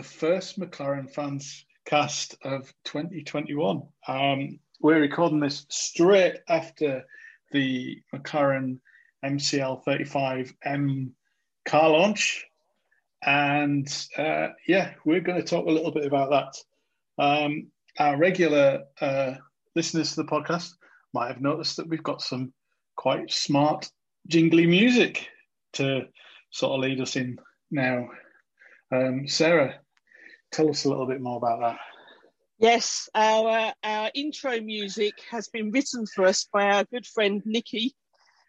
the first McLaren fans cast of 2021. Um, we're recording this straight after the McLaren MCL 35M car launch. And uh, yeah, we're going to talk a little bit about that. Um, our regular uh, listeners to the podcast might have noticed that we've got some quite smart, jingly music to sort of lead us in now. Um, Sarah, tell us a little bit more about that. Yes, our our intro music has been written for us by our good friend Nikki,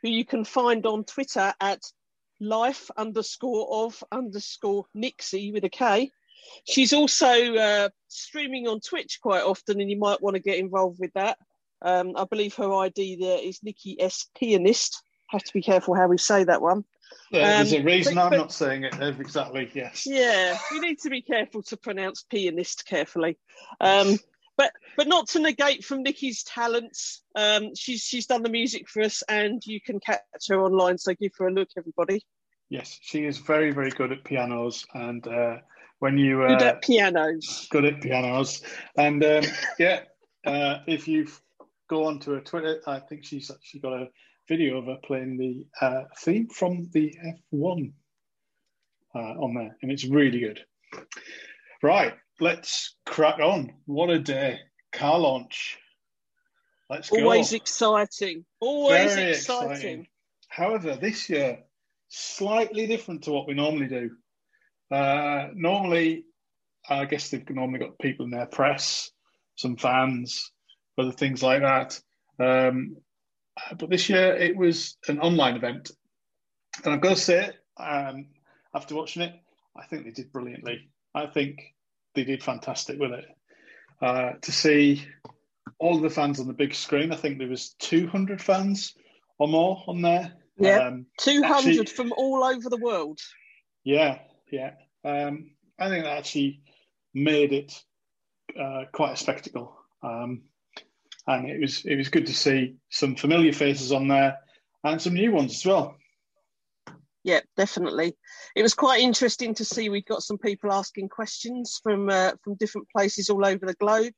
who you can find on Twitter at life underscore of underscore Nixie with a K. She's also uh, streaming on Twitch quite often, and you might want to get involved with that. Um, I believe her ID there is Nikki S Pianist. Have to be careful how we say that one. Yeah, there's um, a reason but, I'm but, not saying it exactly. Yes. Yeah, we need to be careful to pronounce pianist carefully. Um, but but not to negate from Nikki's talents. Um, she's she's done the music for us, and you can catch her online. So give her a look, everybody. Yes, she is very very good at pianos, and uh, when you uh, good at pianos, good at pianos, and um, yeah, uh, if you go onto her Twitter, I think she's actually got a video of her playing the uh, theme from the F1 uh, on there, and it's really good. Right, let's crack on. What a day! Car launch. Let's go. Always exciting. Always exciting. exciting. However, this year, slightly different to what we normally do. Uh, normally, I guess they've normally got people in their press, some fans, other things like that. Um, but this year it was an online event, and I've got to say, um, after watching it, I think they did brilliantly. I think they did fantastic with it. Uh, to see all the fans on the big screen, I think there was 200 fans or more on there. Yeah, um, 200 actually, from all over the world. Yeah, yeah. Um, I think that actually made it uh, quite a spectacle. Um, and it was it was good to see some familiar faces on there and some new ones as well. Yeah, definitely. It was quite interesting to see. We got some people asking questions from uh, from different places all over the globe.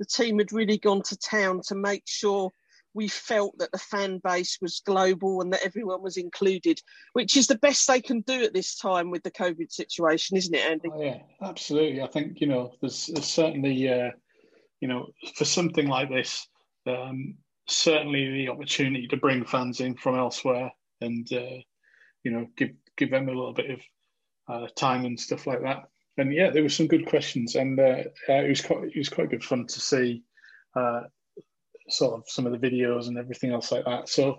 The team had really gone to town to make sure we felt that the fan base was global and that everyone was included, which is the best they can do at this time with the COVID situation, isn't it, Andy? Oh, yeah, absolutely. I think you know there's, there's certainly uh, you know, for something like this, um, certainly the opportunity to bring fans in from elsewhere and uh, you know give give them a little bit of uh, time and stuff like that. And yeah, there were some good questions, and uh, it was quite it was quite good fun to see uh, sort of some of the videos and everything else like that. So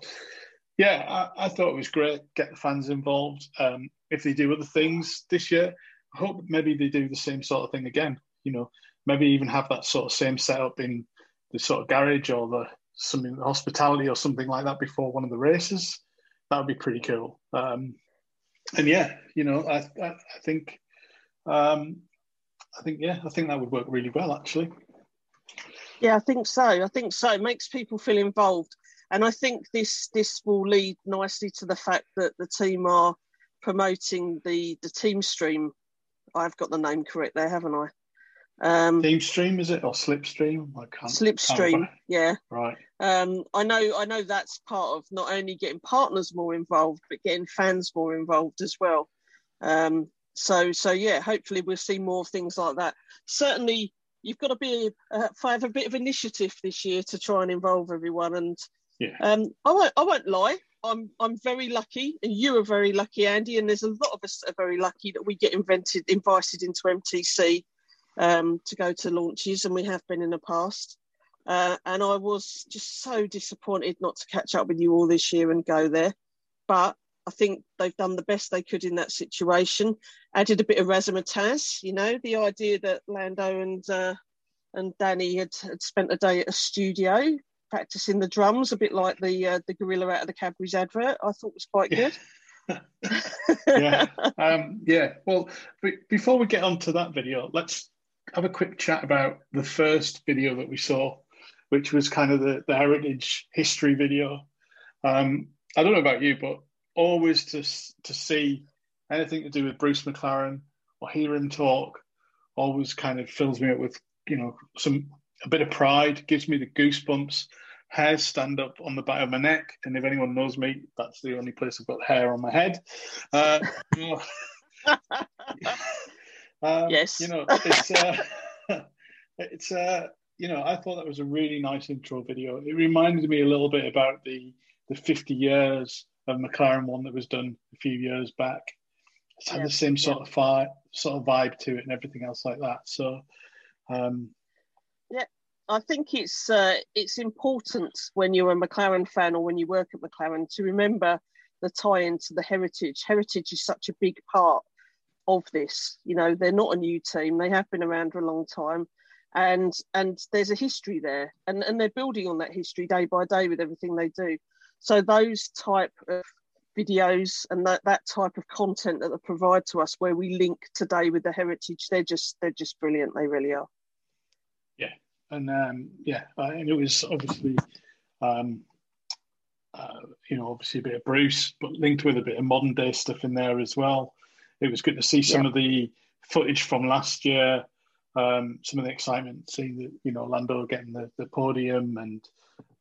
yeah, I, I thought it was great. Get the fans involved. Um, if they do other things this year, I hope maybe they do the same sort of thing again. You know, maybe even have that sort of same setup in the sort of garage or the something hospitality or something like that before one of the races. That would be pretty cool. Um, and yeah, you know, I I, I think um, I think yeah, I think that would work really well actually. Yeah, I think so. I think so. It makes people feel involved, and I think this this will lead nicely to the fact that the team are promoting the the team stream. I've got the name correct there, haven't I? Um, Team Stream is it or Slipstream? I can't. Slipstream, can't yeah. Right. Um, I know. I know that's part of not only getting partners more involved, but getting fans more involved as well. Um, so, so yeah. Hopefully, we'll see more things like that. Certainly, you've got to be uh, have a bit of initiative this year to try and involve everyone. And yeah. um, I won't. I won't lie. I'm I'm very lucky, and you are very lucky, Andy. And there's a lot of us are very lucky that we get invented invited into MTC um, to go to launches, and we have been in the past. Uh, and I was just so disappointed not to catch up with you all this year and go there. But I think they've done the best they could in that situation. Added a bit of razzmatazz, you know, the idea that Lando and uh, and Danny had, had spent a day at a studio practicing the drums, a bit like the uh, the gorilla out of the Cadbury's advert. I thought was quite good. yeah, um, yeah. Well, before we get on to that video, let's have a quick chat about the first video that we saw, which was kind of the, the heritage history video. Um, I don't know about you, but always to to see anything to do with Bruce McLaren or hear him talk always kind of fills me up with you know some a bit of pride, gives me the goosebumps. Hairs stand up on the back of my neck, and if anyone knows me, that's the only place I've got hair on my head. Uh, um, yes, you know it's uh, it's uh, you know I thought that was a really nice intro video. It reminded me a little bit about the the 50 years of McLaren one that was done a few years back. It's had yeah, the same sort yeah. of fi- sort of vibe to it and everything else like that. So, um, yeah, I think it's uh, it's important when you're a McLaren fan or when you work at McLaren to remember the tie into the heritage. Heritage is such a big part of this. You know, they're not a new team; they have been around for a long time, and and there's a history there, and and they're building on that history day by day with everything they do. So those type of videos and that, that type of content that they provide to us where we link today with the heritage they're just they're just brilliant they really are yeah and um yeah and it was obviously um uh, you know obviously a bit of bruce but linked with a bit of modern day stuff in there as well it was good to see some yeah. of the footage from last year um some of the excitement seeing the you know lando getting the, the podium and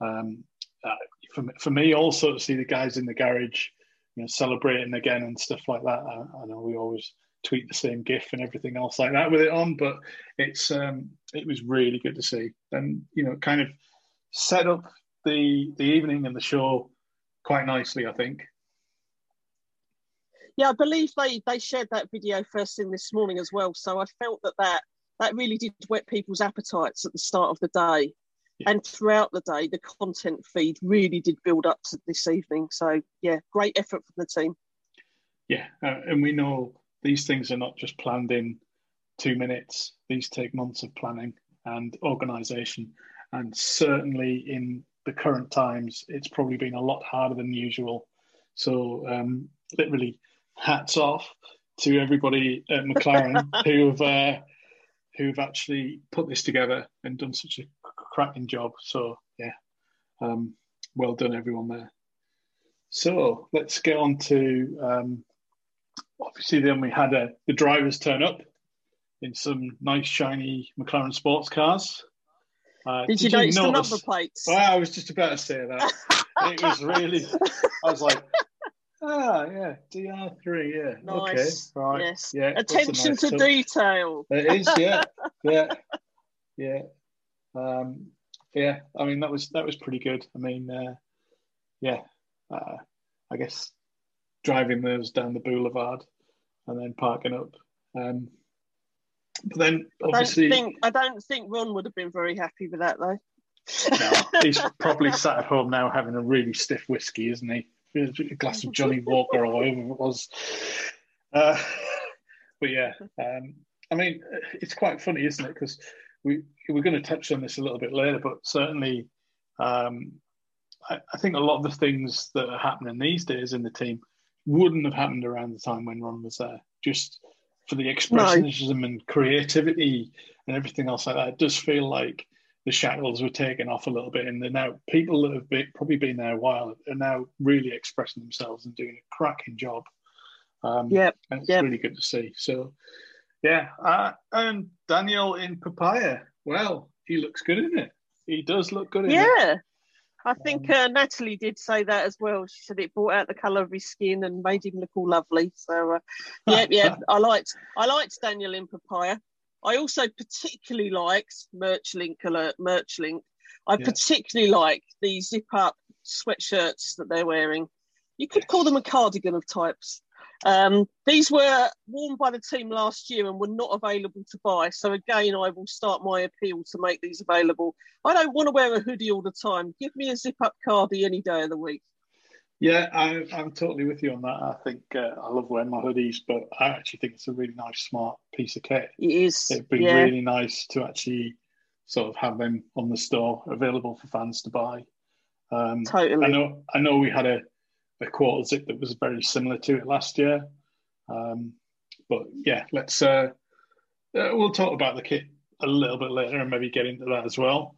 um uh, for, for me also to see the guys in the garage you know, celebrating again and stuff like that. I, I, know we always tweet the same GIF and everything else like that with it on, but it's um, it was really good to see, and you know, kind of set up the the evening and the show quite nicely, I think. Yeah, I believe they they shared that video first thing this morning as well. So I felt that that that really did whet people's appetites at the start of the day. And throughout the day, the content feed really did build up to this evening. So, yeah, great effort from the team. Yeah, uh, and we know these things are not just planned in two minutes. These take months of planning and organisation. And certainly in the current times, it's probably been a lot harder than usual. So, um, literally, hats off to everybody at McLaren who've uh, who've actually put this together and done such a cracking job. So yeah, um, well done everyone there. So let's get on to um, obviously then we had a, uh, the drivers turn up in some nice shiny McLaren sports cars. Uh, did, did, you, notice, the number plates? Well, I was just about to say that. it was really. I was like, ah, yeah, DR3, yeah, nice. okay, right, yes. yeah. Attention nice to detail. It is, yeah, yeah, yeah. Um, yeah, I mean that was that was pretty good. I mean, uh, yeah, uh, I guess driving those down the boulevard and then parking up. Um, but then obviously, I don't think I don't think Ron would have been very happy with that though. no, he's probably sat at home now having a really stiff whiskey, isn't he? A glass of Johnny Walker or whatever it was. Uh, but yeah, um, I mean, it's quite funny, isn't it? Because we we're going to touch on this a little bit later, but certainly, um, I, I, think a lot of the things that are happening these days in the team wouldn't have happened around the time when Ron was there. Just for the expressionism no. and creativity and everything else like that, it does feel like the shackles were taken off a little bit, and they're now people that have been, probably been there a while are now really expressing themselves and doing a cracking job. Um, yeah, and it's yep. really good to see. So yeah, uh, and Daniel in Papaya. Well, he looks good in it. He does look good in yeah. it. Yeah. I think um, uh, Natalie did say that as well. She said it brought out the colour of his skin and made him look all lovely. So, uh, yeah, yeah, I liked I liked Daniel in Papaya. I also particularly liked Merchlink alert Merchlink. I yeah. particularly like the zip up sweatshirts that they're wearing. You could call them a cardigan of types. Um, these were worn by the team last year and were not available to buy. So again, I will start my appeal to make these available. I don't want to wear a hoodie all the time. Give me a zip-up cardi any day of the week. Yeah, I, am totally with you on that. I think uh, I love wearing my hoodies, but I actually think it's a really nice, smart piece of kit. It is. It'd be yeah. really nice to actually sort of have them on the store available for fans to buy. Um, totally. I know. I know we had a a quarter zip that was very similar to it last year. Um, but yeah, let's uh, uh, we'll talk about the kit a little bit later and maybe get into that as well.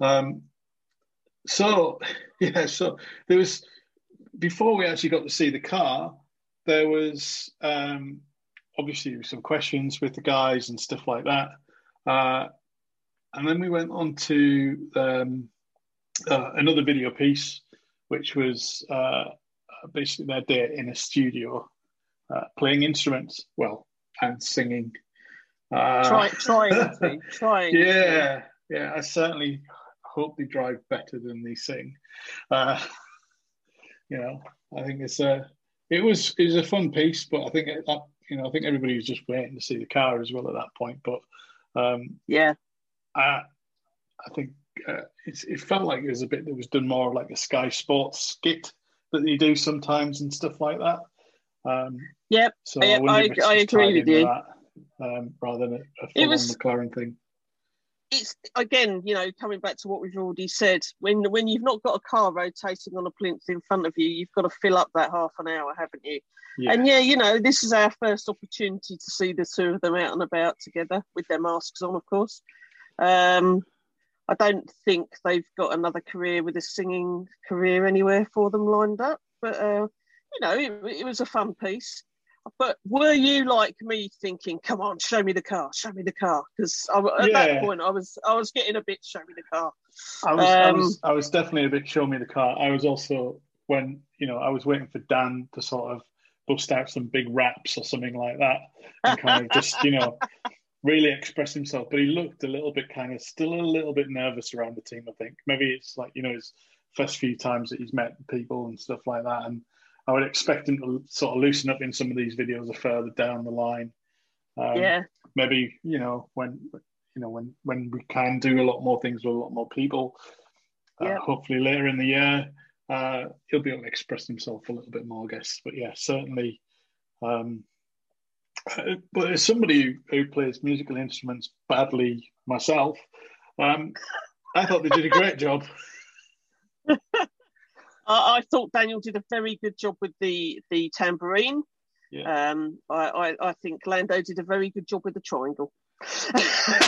Um, so yeah, so there was before we actually got to see the car, there was um, obviously some questions with the guys and stuff like that. Uh, and then we went on to um, uh, another video piece, which was uh, basically their day in a studio uh, playing instruments, well, and singing. Uh, Try, trying, trying. Yeah, yeah. I certainly hope they drive better than they sing. You know, I think it's a it was it was a fun piece, but I think it, that you know I think everybody was just waiting to see the car as well at that point. But um, yeah, I I think uh, it felt like it was a bit that was done more like a Sky Sports skit that they do sometimes and stuff like that. Um, yep. So I, I, I agree with you. That, um, rather than a, a full was, McLaren thing. It's again, you know, coming back to what we've already said. When when you've not got a car rotating on a plinth in front of you, you've got to fill up that half an hour, haven't you? Yeah. And yeah, you know, this is our first opportunity to see the two of them out and about together with their masks on, of course. Um, I don't think they've got another career with a singing career anywhere for them lined up, but uh, you know, it, it was a fun piece. But were you like me thinking, "Come on, show me the car, show me the car"? Because at yeah. that point, I was I was getting a bit show me the car. I was, um, I was I was definitely a bit show me the car. I was also when you know I was waiting for Dan to sort of bust out some big raps or something like that, and kind of just you know really express himself. But he looked a little bit kind of still a little bit nervous around the team. I think maybe it's like you know his first few times that he's met people and stuff like that, and I would expect him to sort of loosen up in some of these videos or further down the line. Um, yeah. Maybe you know when you know when when we can do a lot more things with a lot more people. Uh, yeah. Hopefully later in the year, uh, he'll be able to express himself a little bit more, I guess. But yeah, certainly. Um, uh, but as somebody who, who, plays musical instruments badly myself, um, I thought they did a great job. I, I, thought Daniel did a very good job with the the tambourine. Yeah. Um, I, I, I think Lando did a very good job with the triangle.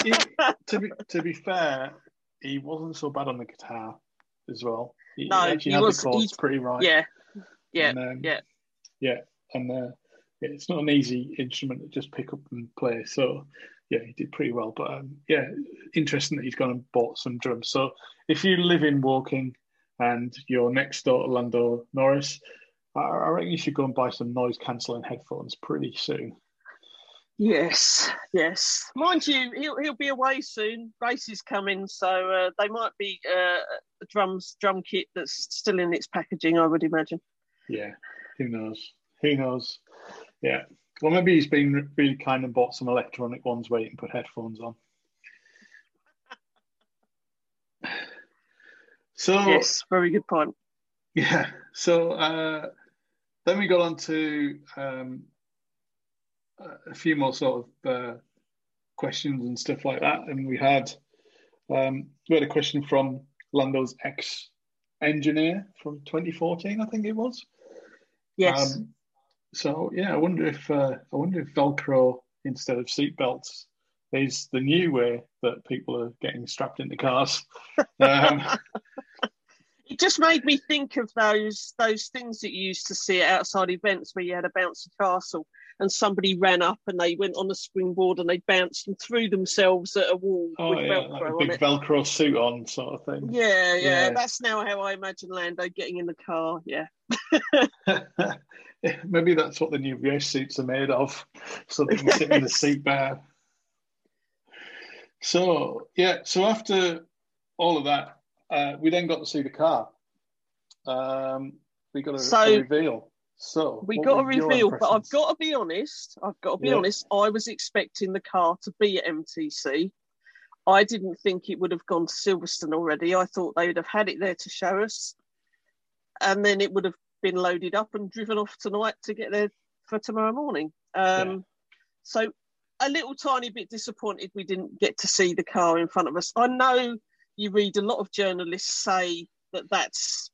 he, to be to be fair, he wasn't so bad on the guitar as well. He no, he was he's pretty right. Yeah, yeah, and, um, yeah, yeah, and uh, yeah, it's not an easy instrument to just pick up and play. So yeah, he did pretty well. But um, yeah, interesting that he's gone and bought some drums. So if you live in Woking and your next door Lando Norris, I, I reckon you should go and buy some noise cancelling headphones pretty soon. Yes, yes. Mind you, he'll he'll be away soon. Race is coming, so uh, they might be uh, a drums drum kit that's still in its packaging. I would imagine. Yeah, who knows? Who knows? Yeah. Well, maybe he's been really kind and bought some electronic ones where you can put headphones on. So yes, very good point. Yeah. So uh, then we got on to um, a few more sort of uh, questions and stuff like that, and we had um, we had a question from Lando's ex engineer from 2014, I think it was. Yes. Um, so yeah, I wonder if uh, I wonder if Velcro instead of seatbelts is the new way that people are getting strapped into cars. Um, it just made me think of those those things that you used to see at outside events where you had a bouncy castle and somebody ran up and they went on a springboard and they bounced and threw themselves at a wall oh, with yeah, Velcro like a big. Velcro suit on sort of thing. Yeah, yeah, yeah, That's now how I imagine Lando getting in the car. Yeah. Maybe that's what the new race suits are made of, so they can sit in the seat better. So yeah, so after all of that, uh, we then got to see the car. Um, we got a, so, a reveal. So we got a reveal, but I've got to be honest. I've got to be honest. I was expecting the car to be at MTC. I didn't think it would have gone to Silverstone already. I thought they would have had it there to show us, and then it would have been loaded up and driven off tonight to get there for tomorrow morning. Um, yeah. So a little tiny bit disappointed we didn't get to see the car in front of us. I know you read a lot of journalists say that that's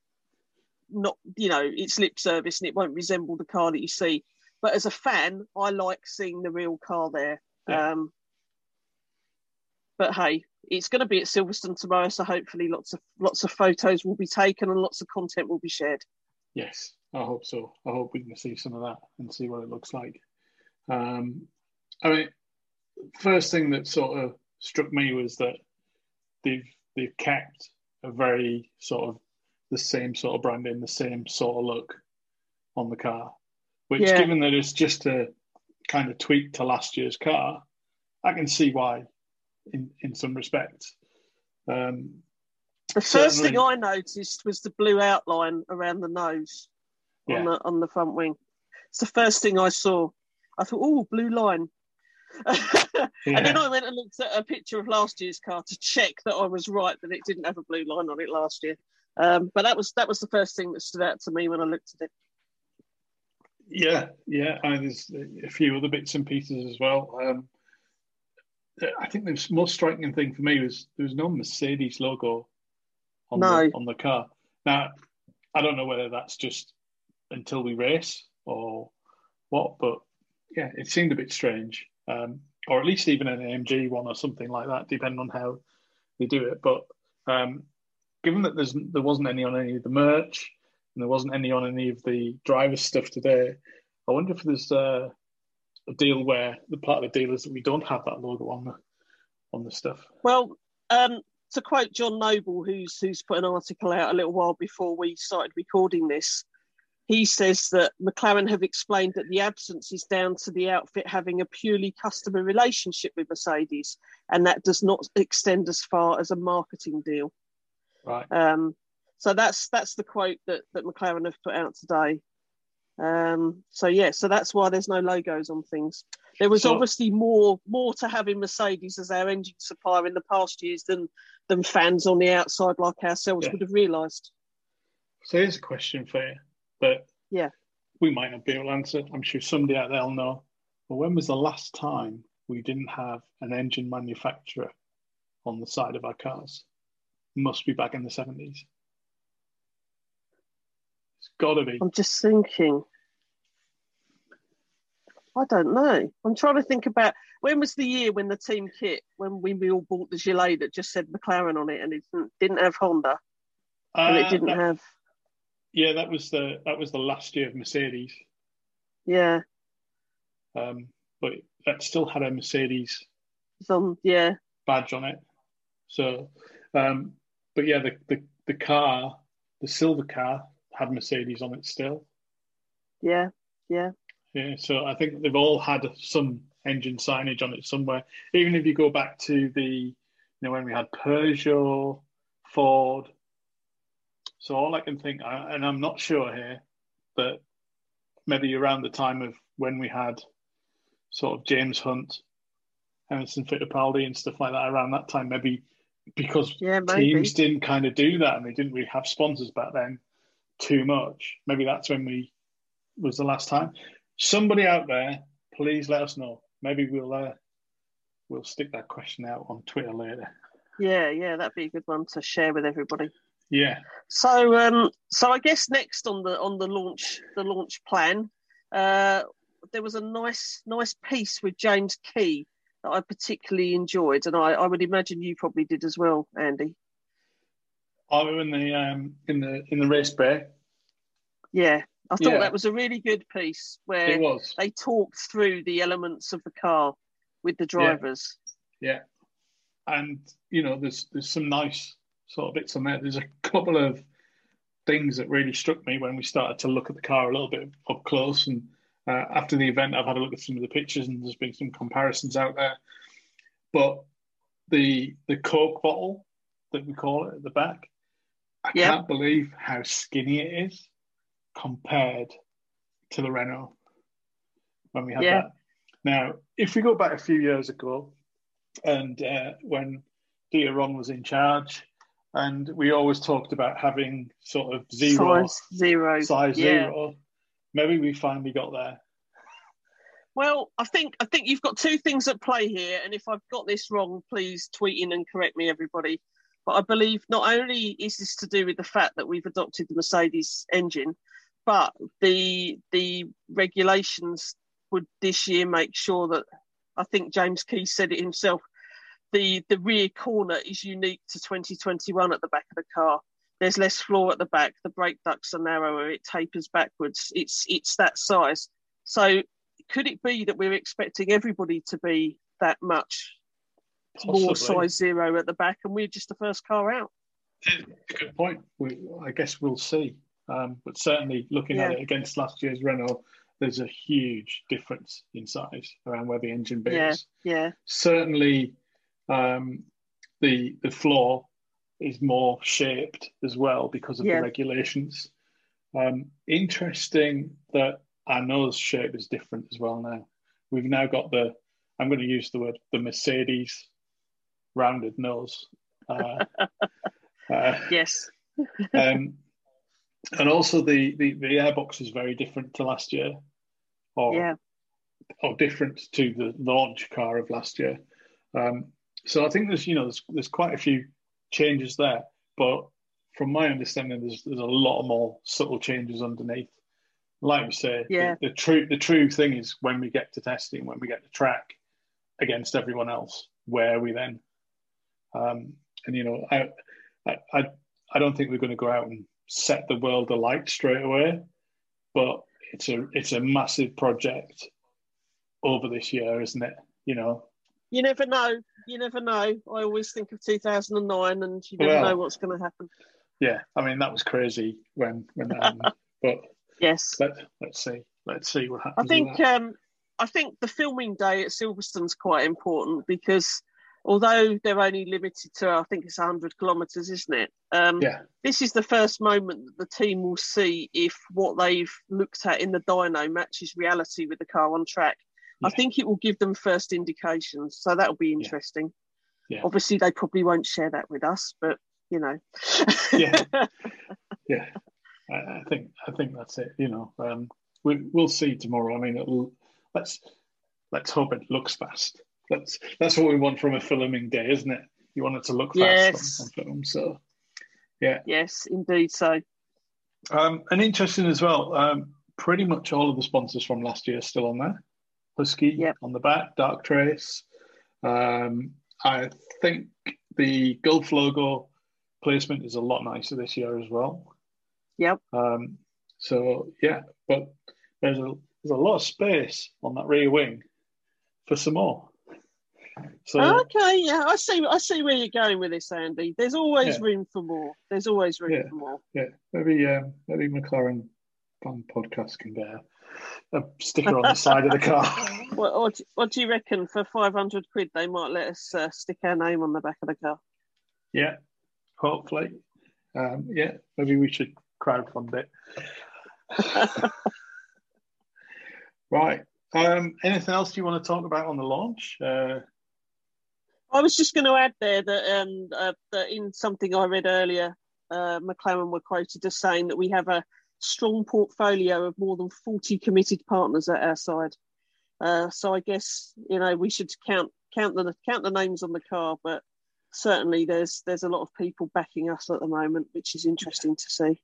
not, you know, it's lip service and it won't resemble the car that you see. But as a fan, I like seeing the real car there. Yeah. Um, but hey, it's going to be at Silverstone tomorrow, so hopefully lots of lots of photos will be taken and lots of content will be shared. Yes, I hope so. I hope we can see some of that and see what it looks like. Um, I mean, first thing that sort of struck me was that they've they've kept a very sort of the same sort of branding, the same sort of look on the car. Which, Yeah. given that it's just a kind of tweak to last year's car, I can see why, in in some respects. Um, The first thing I noticed was the blue outline around the nose Yeah. on the on the front wing. It's the first thing I saw. I thought, oh, blue line. And then. I went and looked at a picture of last year's car to check that I was right that it didn't have a blue line on it last year. Um, but that was that was the first thing that stood out to me when I looked at it. Yeah, yeah, and there's a few other bits and pieces as well. Um, I think the most striking thing for me was there was no Mercedes logo on No. the on the car. Now, I don't know whether that's just until we race or what, but yeah, it seemed a bit strange, um, or at least even an AMG one or something like that, depending on how they do it. But um, given that there's there wasn't any on any of the merch and there wasn't any on any of the driver stuff today, I wonder if there's uh, a deal where the part of the deal is that we don't have that logo on the on the stuff. Well, um, to quote Jon Noble, who's who's put an article out a little while before we started recording this, he says that McLaren have explained that the absence is down to the outfit having a purely customer relationship with Mercedes, and that does not extend as far as a marketing deal. Right. Um, so that's that's the quote that that McLaren have put out today. Um, so yeah, so that's why there's no logos on things. There was So- obviously more more to having Mercedes as our engine supplier in the past years than than fans on the outside like ourselves Yeah. would have realised. So here's a question for you that Yeah. we might not be able to answer. I'm sure somebody out there will know. But when was the last time we didn't have an engine manufacturer on the side of our cars? Must be back in the 70s. It's got to be. I'm just thinking. I don't know. I'm trying to think about when was the year when the team kit when we, we all bought the gilet that just said McLaren on it and it didn't, didn't have Honda and it Uh, didn't that- have yeah, that was the that was the last year of Mercedes, yeah um, but that still had a Mercedes Some yeah badge on it. So, um, but yeah, the, the the car, the silver car, had Mercedes on it still. yeah yeah Yeah, so I think they've all had some engine signage on it somewhere. Even if you go back to the, you know, when we had Peugeot, Ford. So all I can think, and I'm not sure here, but maybe around the time of when we had sort of James Hunt, Emerson Fittipaldi, and stuff like that. Around that time, maybe because yeah maybe teams didn't kind of do that and they didn't really have sponsors back then too much. Maybe that's when we was the last time. Somebody out there, please let us know. Maybe we'll uh, we'll stick that question out on Twitter later. yeah yeah that'd be a good one to share with everybody. Yeah, So um so I guess next on the on the launch the launch plan, uh there was a nice nice piece with James Key that I particularly enjoyed, and I, I would imagine you probably did as well, Andy. oh, in the um, in the in the race bay, Yeah, I thought Yeah. that was a really good piece where it was. they talked through the elements of the car with the drivers. Yeah, and you know, there's there's some nice sort of bits on there. There's a couple of things that really struck me when we started to look at the car a little bit up close. And uh, after the event, I've had a look at some of the pictures, and there's been some comparisons out there. But the the Coke bottle that we call it at the back, I Yeah. can't believe how skinny it is compared to the Renault when we had Yeah. that. Now, if we go back a few years ago, and uh, when Dieter Ron was in charge, and we always talked about having sort of zero Size zero. size yeah. zero. Maybe we finally got there. Well, I think I think you've got two things at play here, and if I've got this wrong, please tweet in and correct me, everybody. But I believe not only is this to do with the fact that we've adopted the Mercedes engine, but the the regulations would this year make sure that I think James Key said it himself. The the rear corner is unique to 2021 at the back of the car. There's less floor at the back. The brake ducts are narrower. It tapers backwards. It's it's that size. So could it be that we're expecting everybody to be that much Possibly. more size zero at the back, and we're just the first car out? Good point. We, I guess we'll see. Um, but certainly, looking at it against last year's Renault, there's a huge difference in size around where the engine bay Yeah. is. Yeah, Certainly, um, the the floor is more shaped as well because of Yeah. the regulations. Um, interesting that our nose shape is different as well now. We've now got the I'm going to use the word the Mercedes rounded nose. Uh, uh, yes, um, and also the, the the airbox is very different to last year, or yeah, or different to the launch car of last year. Um, so I think there's you know there's there's quite a few changes there, but from my understanding, there's there's a lot more subtle changes underneath. Like we say, Yeah. the, the true the true thing is when we get to testing, when we get to track against everyone else, where are we then? Um, and you know, I, I I I don't think we're going to go out and set the world alight straight away, but it's a it's a massive project over this year, isn't it? You know, you never know. You never know. I always think of 2009, and you never Well- know what's going to happen. yeah. I mean, that was crazy when when that happened, but Yes, let let's see, let's see what happens. I think um, I think the filming day at Silverstone's quite important because although they're only limited to I think it's 100 kilometres, isn't it? Um, yeah, This is the first moment that the team will see if what they've looked at in the dyno matches reality with the car on track. I think it will give them first indications, so that'll be interesting. Yeah. Obviously, they probably won't share that with us, but you know. Yeah. yeah. I, I think I think that's it. You know, um, we, we'll see tomorrow. I mean, it'll, let's let's hope it looks fast. That's that's what we want from a filming day, isn't it? You want it to look fast Yes. on, on film. So yeah. yes, indeed. So Um, and interesting as well, um, pretty much all of the sponsors from last year are still on there. Huski Yep. on the back, Darktrace. Um, I think the Gulf logo placement is a lot nicer this year as well. Yep. Um, so yeah, but there's a there's a lot of space on that rear wing for some more. So okay, yeah, I see. I see where you're going with this, Andy. There's always Yeah. room for more. There's always room Yeah. for more. yeah, maybe um, maybe McLaren fan podcast can get a, sticker on the side of the car. What, what do you reckon? For 500 quid, they might let us uh, stick our name on the back of the car. Yeah, hopefully. Um, yeah, maybe we should crowdfund it. right. Um, anything else you want to talk about on the launch? Uh, I was just going to add there that, um, uh, that in something I read earlier, uh, McLaren were quoted as saying that we have a strong portfolio of more than 40 committed partners at our side. Uh, so I guess you know we should count count the count the names on the car, but certainly there's there's a lot of people backing us at the moment, which is interesting to see.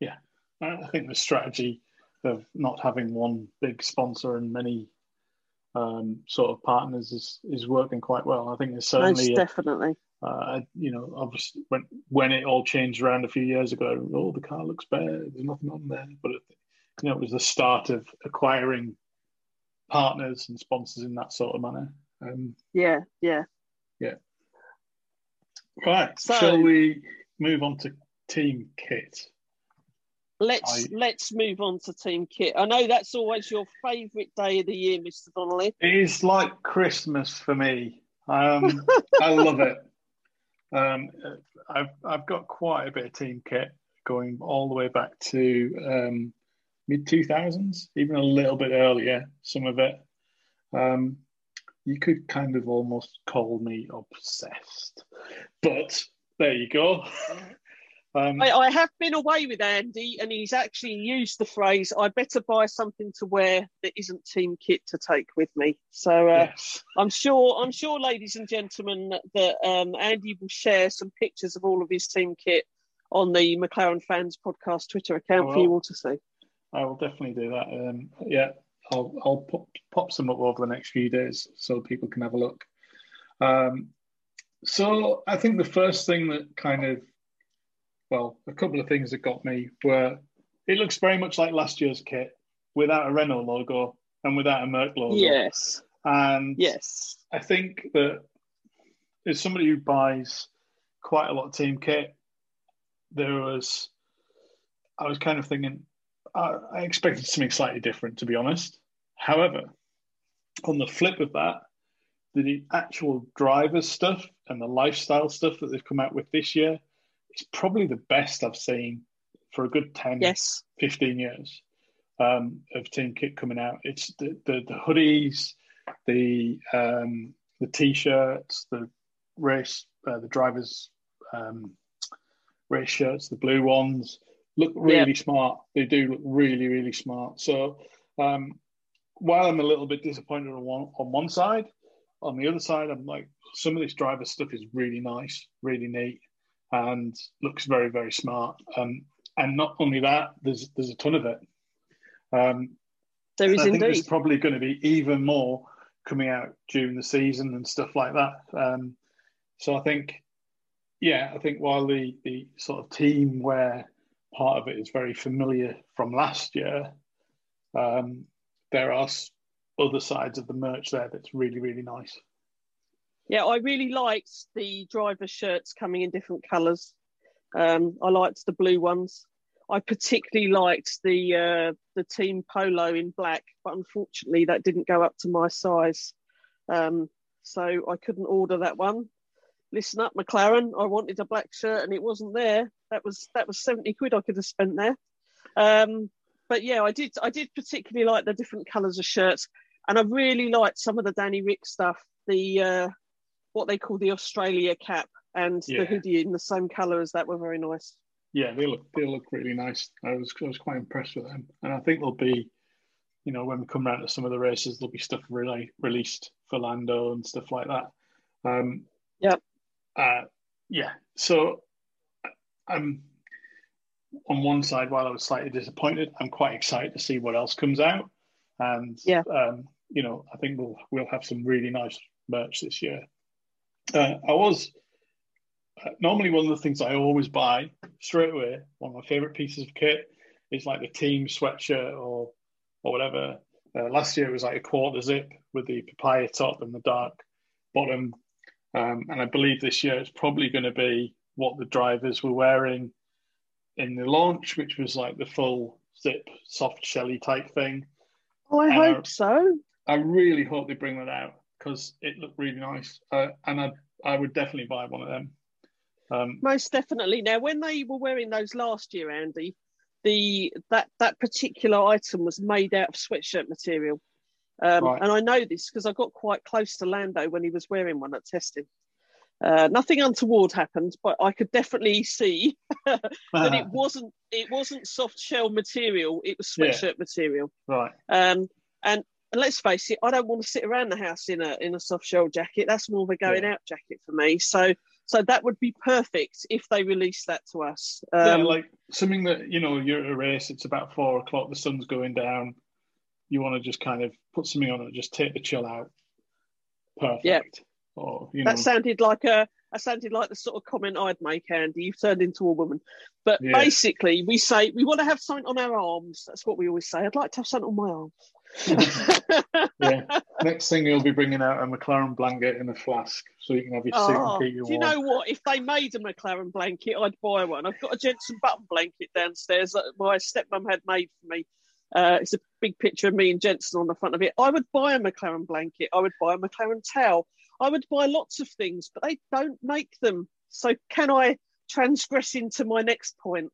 Yeah, I think the strategy of not having one big sponsor and many um, sort of partners is, is working quite well. I think there's Most certainly, a, definitely. Uh, you know, obviously when when it all changed around a few years ago, oh, the car looks better. There's nothing on there, but it, you know, it was the start of acquiring partners and sponsors in that sort of manner. Um, yeah, Yeah, yeah. right, So- shall we move on to team kit? Let's I- let's move on to Team Kit. I know that's always your favourite day of the year, Mr. Donnelly. It is like Christmas for me. Um, I love it. Um, I've I've got quite a bit of team kit going all the way back to um, mid two thousands, even a little bit earlier. Some of it. Um, you could kind of almost call me obsessed, but there you go. Um, I, I have been away with Andy, and he's actually used the phrase, "I better buy something to wear that isn't Team Kit to take with me." So uh, yes. I'm sure, I'm sure, ladies and gentlemen, that um, Andy will share some pictures of all of his Team Kit on the McLaren Fans Podcast Twitter account for you all to see. I will definitely do that. Um, yeah, I'll I'll pop pop some up over the next few days so people can have a look. Um, so I think the first thing that kind of, well, a couple of things that got me were it looks very much like last year's kit without a Renault logo and without a Merc logo. Yes. And yes, I think that as somebody who buys quite a lot of team kit, there was I was kind of thinking I, I expected something slightly different, to be honest. However, on the flip of that, the actual drivers stuff and the lifestyle stuff that they've come out with this year is probably the best I've seen for a good 10, yes. 15 years um, of team kit coming out. It's the, the, the hoodies, the um, the t-shirts, the race, uh, the drivers um, race shirts, the blue ones look really smart. They do look really really smart. So um, while I'm a little bit disappointed on one on one side, on the other side, I'm like some of this driver stuff is really nice, really neat, and looks very very smart. Um, and not only that, there's there's a ton of it. Um, there is I think indeed. There's probably going to be even more coming out during the season and stuff like that. Um, so I think, yeah, I think while the the sort of team wear part of it is very familiar from last year, um, there are other sides of the merch there that's really really nice. Yeah, I really liked the driver shirts coming in different colours. Um, I liked the blue ones. I particularly liked the uh, the team polo in black, but unfortunately that didn't go up to my size, um, so I couldn't order that one. Listen up, McLaren. I wanted a black shirt and it wasn't there. That was that was seventy quid I could have spent there. Um, but yeah, I did I did particularly like the different colours of shirts, and I really liked some of the Danny Ric stuff. The uh, what they call the Australia cap and yeah. the hoodie in the same colour as that were very nice yeah, they look they look really nice. I was I was quite impressed with them, and I think there'll be, you know, when we come around to some of the races, there'll be stuff really released for Lando and stuff like that. Um, yeah, uh, yeah. So I'm on one side, while I was slightly disappointed, I'm quite excited to see what else comes out, and yeah, um, you know, I think we'll we'll have some really nice merch this year. Uh, I was normally one of the things I always buy straight away, one of my favorite pieces of kit is like the team sweatshirt or or whatever. Uh, last year it was like a quarter zip with the papaya top and the dark bottom. Um, and I believe this year it's probably going to be what the drivers were wearing in the launch, which was like the full zip, soft shelly type thing. Oh, I and hope I, so. I really hope they bring that out because it looked really nice. Uh, and I, I would definitely buy one of them. Um, Most definitely. Now, when they were wearing those last year, Andy, the that that particular item was made out of sweatshirt material, um, right. and I know this because I got quite close to Lando when he was wearing one at testing. Uh, nothing untoward happened, but I could definitely see that it wasn't it wasn't soft shell material; it was sweatshirt yeah. material. Right. Um, and let's face it, I don't want to sit around the house in a in a soft shell jacket. That's more of a going yeah. out jacket for me. So so that would be perfect if they release that to us. Um, yeah, like something that you know you're at a race. It's about four o'clock. The sun's going down. You want to just kind of put something on it, just take the chill out. Perfect. Yeah. Or, you know. That sounded like a that sounded like the sort of comment I'd make, Andy. You've turned into a woman. But yeah. basically, we say we want to have something on our arms. That's what we always say. I'd like to have something on my arms yeah. Next thing you'll be bringing out a McLaren blanket in a flask, so you can have your oh, suit and keep your. Do you know what? If they made a McLaren blanket, I'd buy one. I've got a Jensen Button blanket downstairs that my stepmom had made for me. Uh, it's a big picture of me and Jensen on the front of it. I would buy a McLaren blanket. I would buy a McLaren towel. I would buy lots of things, but they don't make them. So can I transgress into my next point?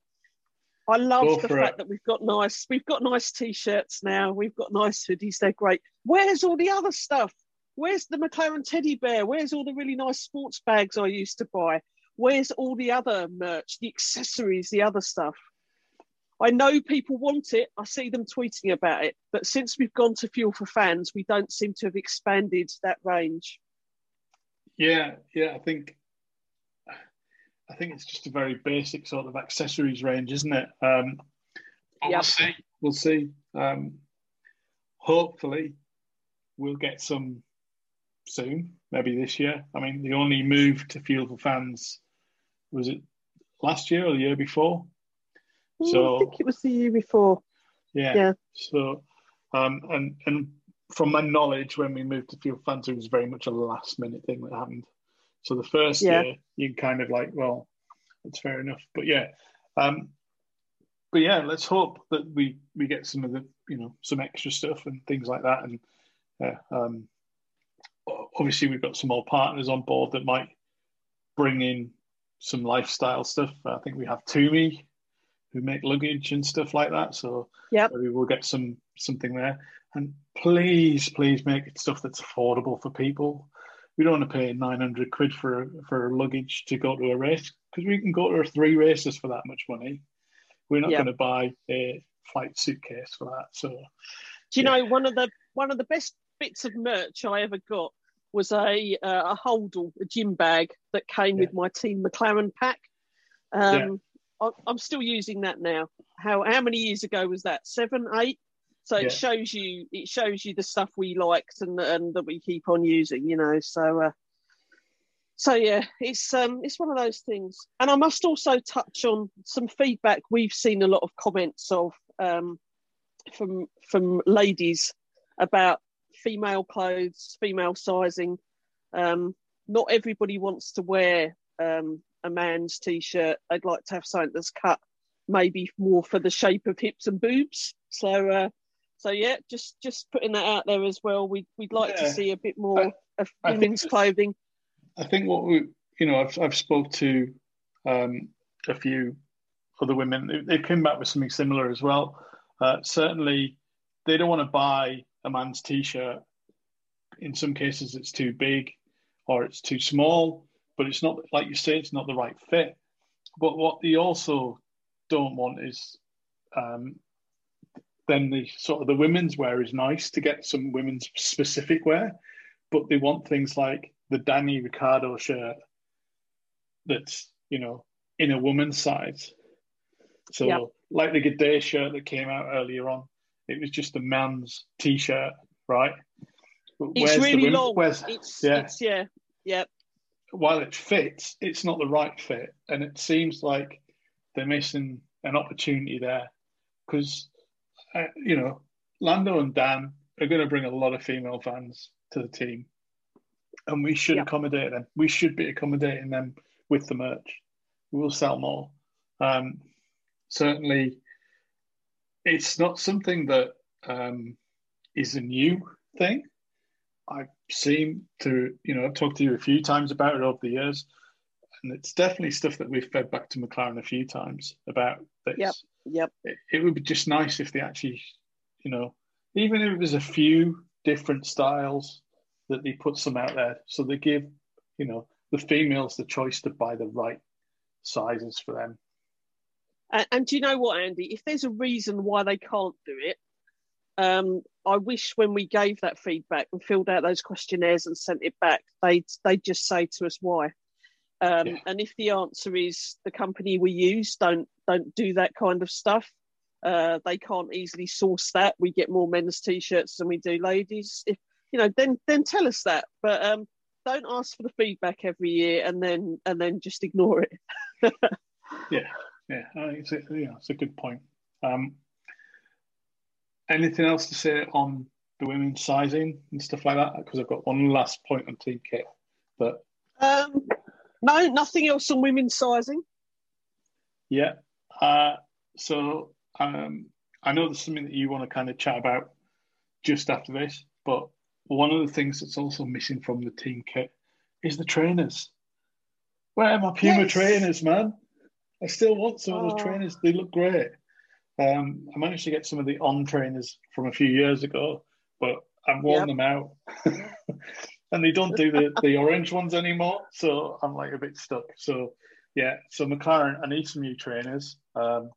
I love the fact it. that we've got nice, we've got nice t-shirts now. We've got nice hoodies. They're great. Where's all the other stuff? Where's the McLaren teddy bear? Where's all the really nice sports bags I used to buy? Where's all the other merch, the accessories, the other stuff? I know people want it. I see them tweeting about it. But since we've gone to Fuel for Fans, we don't seem to have expanded that range. Yeah, yeah. I think I think it's just a very basic sort of accessories range, isn't it? Um, yep. We'll see. We'll see. Um, hopefully, we'll get some soon, maybe this year. I mean, the only move to Fuel for Fans was it last year or the year before? So I think it was the year before. Yeah. Yeah. So, um, and and from my knowledge, when we moved to Fuel for Fans, it was very much a last minute thing that happened. So the first Yeah. year, you kind of like, well, that's fair enough. But yeah, um, but yeah, let's hope that we we get some of the you know some extra stuff and things like that. And yeah, um, obviously we've got some more partners on board that might bring in some lifestyle stuff. I think we have Tumi who make luggage and stuff like that. So Yep. maybe we'll get some something there. And please, please make it stuff that's affordable for people. We don't want to pay nine hundred quid for for luggage to go to a race because we can go to three races for that much money. We're not Yep. going to buy a flight suitcase for that. So Do you know one of the one of the best bits of merch I ever got was a uh, a holdall, a gym bag that came with my Team McLaren pack. Um, I'm still using that now. How how many years ago was that? Seven, eight. So it shows you it shows you the stuff we liked and and that we keep on using. You know, so. Uh, so yeah, it's um it's one of those things. And I must also touch on some feedback we've seen a lot of comments of um from from ladies about female clothes, female sizing. Um, not everybody wants to wear um, a man's t-shirt. They'd like to have something that's cut maybe more for the shape of hips and boobs. So, uh, so yeah, just just putting that out there as well. We we'd like to see a bit more of I think women's clothing. I think what we, you know, I've I've spoke to um, a few other women. They, they came back with something similar as well. Uh, certainly, they don't want to buy a man's t-shirt. In some cases, it's too big or it's too small. But it's not like you say; it's not the right fit. But what they also don't want is um, then the sort of the women's wear is nice to get some women's specific wear, but they want things like the Danny Ricciardo shirt that's you know in a woman's size. So Yep. like the G'day shirt that came out earlier on, it was just a man's t-shirt, right? But It's where's really long. Where's, It's yeah. it's yeah yeah while it fits, it's not the right fit, and it seems like they're missing an opportunity there because uh, you know Lando and Dan are going to bring a lot of female fans to the team, and we should Yeah. accommodate them. We should be accommodating them with the merch. We will sell more. Um, certainly, it's not something that um, is a new thing. I've seen to, you know, I've talked to you a few times about it over the years, and it's definitely stuff that we've fed back to McLaren a few times about this. Yep. Yep It, it would be just nice if they actually, you know, even if it was a few different styles that they put some out there, so they give, you know, the females the choice to buy the right sizes for them. And, and do you know what, Andy? If there's a reason why they can't do it, um, I wish when we gave that feedback and filled out those questionnaires and sent it back, they'd they'd just say to us why. Um, Yeah. And if the answer is the company we use don't don't do that kind of stuff, uh, they can't easily source that. We get more men's t-shirts than we do ladies. If you know, then then tell us that. But um, don't ask for the feedback every year and then and then just ignore it. Yeah, yeah, it's a, yeah, it's a good point. Um, anything else to say on the women's sizing and stuff like that? Because I've got one last point on team kit, but Um, no, nothing else on women's sizing. yeah. Uh, so um, I know there's something that you want to kind of chat about just after this, but one of the things that's also missing from the team kit is the trainers. Where are my Puma Yes. trainers, man? I still want some of those Oh. trainers. They look great. Um, I managed to get some of the on trainers from a few years ago, but I've worn Yep. them out. and they don't do the, the orange ones anymore. So I'm like a bit stuck. So yeah, so McLaren, I need some new trainers. Um,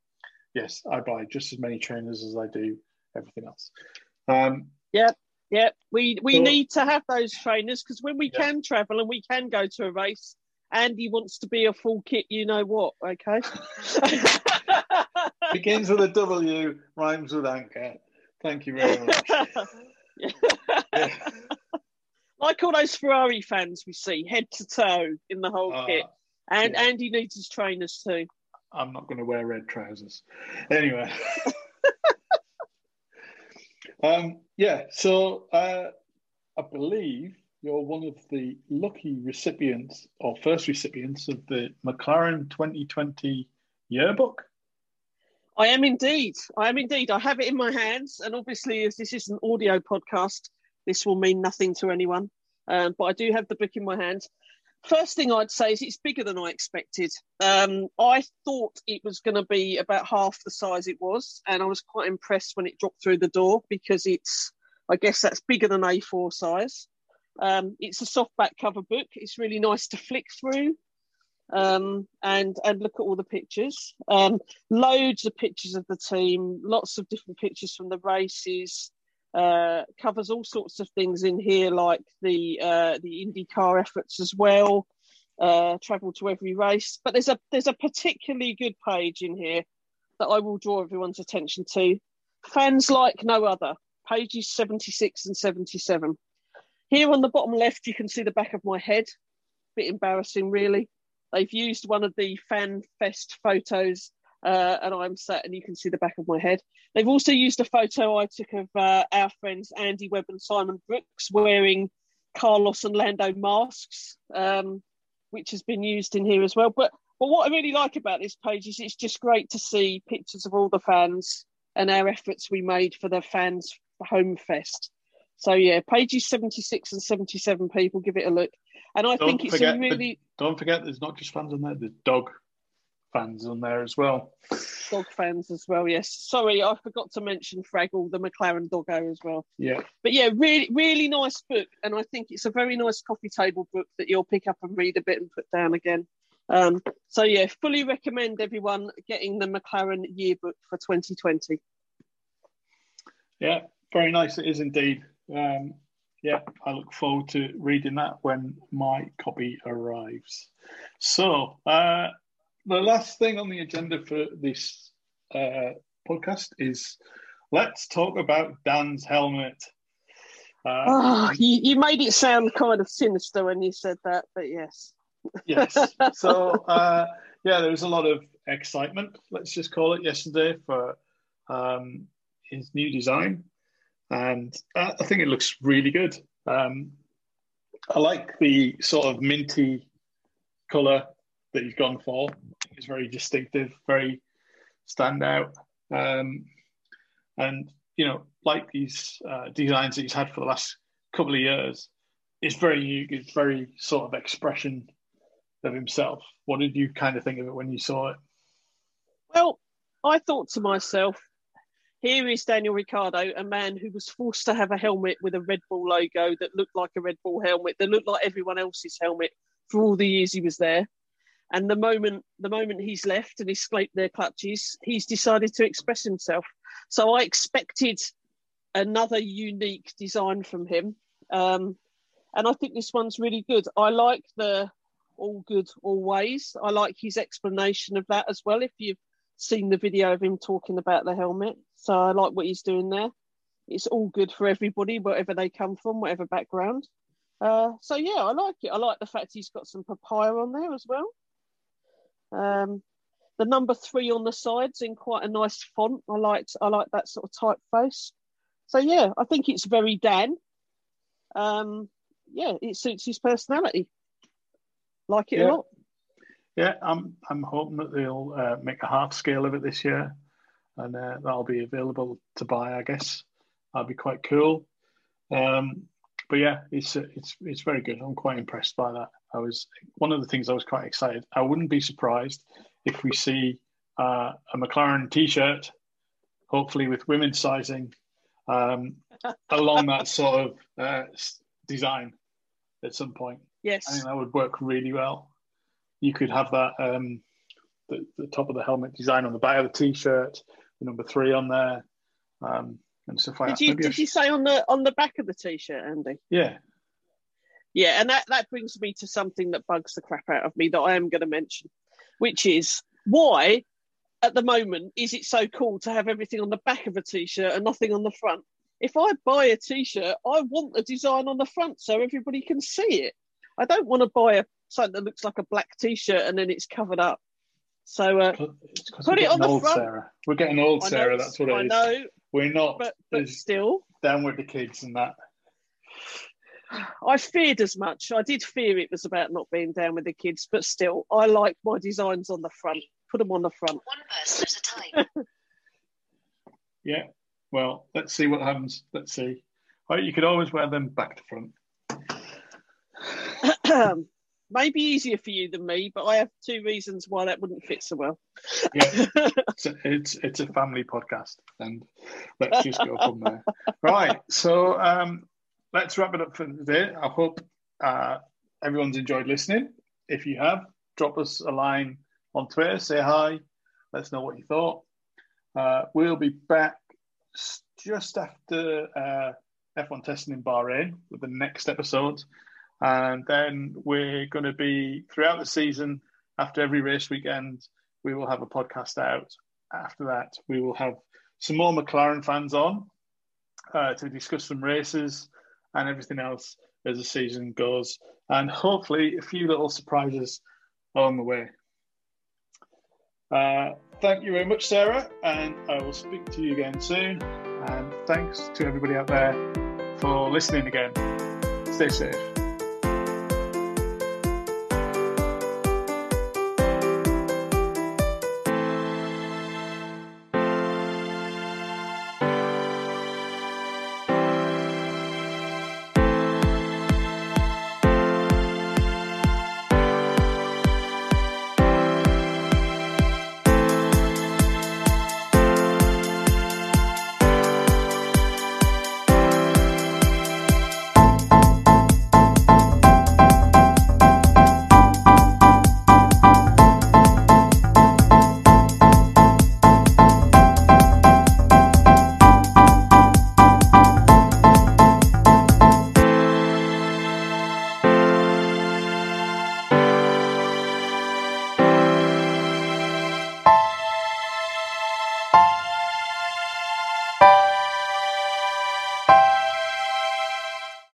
yes, I buy just as many trainers as I do everything else. Um, Yeah, we we So- need to have those trainers because when we Yeah. can travel and we can go to a race, Andy wants to be a full kit. You know what? Okay. begins with a W, rhymes with anchor. Thank you very much. Yeah. Like all those Ferrari fans we see, head to toe in the whole Uh, kit. And yeah. Andy needs his trainers too. I'm not going to wear red trousers. Anyway. Um, yeah, so uh, I believe you're one of the lucky recipients or first recipients of the McLaren 2020 yearbook. I am indeed. I am indeed. I have it in my hands, and obviously, as this is an audio podcast, this will mean nothing to anyone. Um, but I do have the book in my hand. First thing I'd say is it's bigger than I expected. Um, I thought it was going to be about half the size it was, and I was quite impressed when it dropped through the door because it's, I guess that's bigger than A4 size. Um, it's a softback cover book. It's really nice to flick through um, and and look at all the pictures. Um, loads of pictures of the team, lots of different pictures from the races. Uh, covers all sorts of things in here, like the uh, the IndyCar efforts as well. Uh, travel to every race, but there's a there's a particularly good page in here that I will draw everyone's attention to. Fans like no other. Pages 76 and 77. Here on the bottom left, you can see the back of my head. Bit embarrassing, really. They've used one of the Fan Fest photos, uh, and I'm sat, and you can see the back of my head. They've also used a photo I took of uh, our friends Andy Webb and Simon Brooks wearing Carlos and Lando masks, um, which has been used in here as well. But but what I really like about this page is it's just great to see pictures of all the fans and our efforts we made for the fans home fest. So yeah, pages 76 and 77 people give it a look. And I don't think it's forget, a really don't forget there's not just fans on there, there's dog fans on there as well. Dog fans as well, yes. Sorry, I forgot to mention Fraggle, the McLaren doggo as well. Yeah. But yeah, really really nice book. And I think it's a very nice coffee table book that you'll pick up and read a bit and put down again. Um, so yeah, fully recommend everyone getting the McLaren yearbook for 2020. Yeah, very nice it is indeed. Um, yeah, I look forward to reading that when my copy arrives. So, uh, the last thing on the agenda for this uh, podcast is let's talk about Dan's helmet. Uh, oh, you, you made it sound kind of sinister when you said that, but yes. yes. So, uh, yeah, there was a lot of excitement, let's just call it, yesterday for um, his new design and uh, I think it looks really good. Um, I like the sort of minty color that he's gone for. It's very distinctive, very standout, um, and you know, like these uh, designs that he's had for the last couple of years, it's very unique. It's very sort of expression of himself. What did you kind of think of it when you saw it? Well, I thought to myself, here is Daniel Ricciardo, a man who was forced to have a helmet with a Red Bull logo that looked like a Red Bull helmet, that looked like everyone else's helmet for all the years he was there. And the moment the moment he's left and escaped their clutches, he's decided to express himself. So I expected another unique design from him. Um, and I think this one's really good. I like the all good always. I like his explanation of that as well. If you've seen the video of him talking about the helmet. So I like what he's doing there. It's all good for everybody, wherever they come from, whatever background. Uh, so yeah, I like it. I like the fact he's got some papaya on there as well. Um, the number three on the sides in quite a nice font. I liked I like that sort of typeface. So yeah, I think it's very Dan. Um, yeah, it suits his personality. Like it yeah. a lot. Yeah, I'm I'm hoping that they'll uh, make a half scale of it this year, and uh, that'll be available to buy. I guess that'll be quite cool. Um, but yeah, it's it's it's very good. I'm quite impressed by that. I was one of the things I was quite excited. I wouldn't be surprised if we see uh, a McLaren T-shirt, hopefully with women's sizing, um, along that sort of uh, design at some point. Yes, I think that would work really well you could have that um, the, the, top of the helmet design on the back of the t-shirt, the number three on there, um, and stuff like did that. You, did you say on the on the back of the t-shirt, Andy? Yeah. Yeah, and that, that brings me to something that bugs the crap out of me that I am going to mention, which is why, at the moment, is it so cool to have everything on the back of a t-shirt and nothing on the front? If I buy a t-shirt, I want the design on the front so everybody can see it. I don't want to buy a something that looks like a black t-shirt and then it's covered up. So uh, put it on the old, front. Sarah. We're getting old, Sarah. That's what it I is. know. We're not. But, but still, down with the kids and that. I feared as much. I did fear it was about not being down with the kids, but still, I like my designs on the front. Put them on the front. One person at a time. yeah. Well, let's see what happens. Let's see. Well, you could always wear them back to front. Maybe easier for you than me, but I have two reasons why that wouldn't fit so well. yeah, it's a, it's, it's a family podcast, and let's just go from there. Right. So um, let's wrap it up for today. I hope uh, everyone's enjoyed listening. If you have, drop us a line on Twitter, say hi, let us know what you thought. Uh, we'll be back just after uh, F1 testing in Bahrain with the next episode. And then we're going to be throughout the season, after every race weekend, we will have a podcast out. After that, we will have some more McLaren fans on uh, to discuss some races and everything else as the season goes. And hopefully, a few little surprises along the way. Uh, thank you very much, Sarah, and I will speak to you again soon. And thanks to everybody out there for listening again. Stay safe.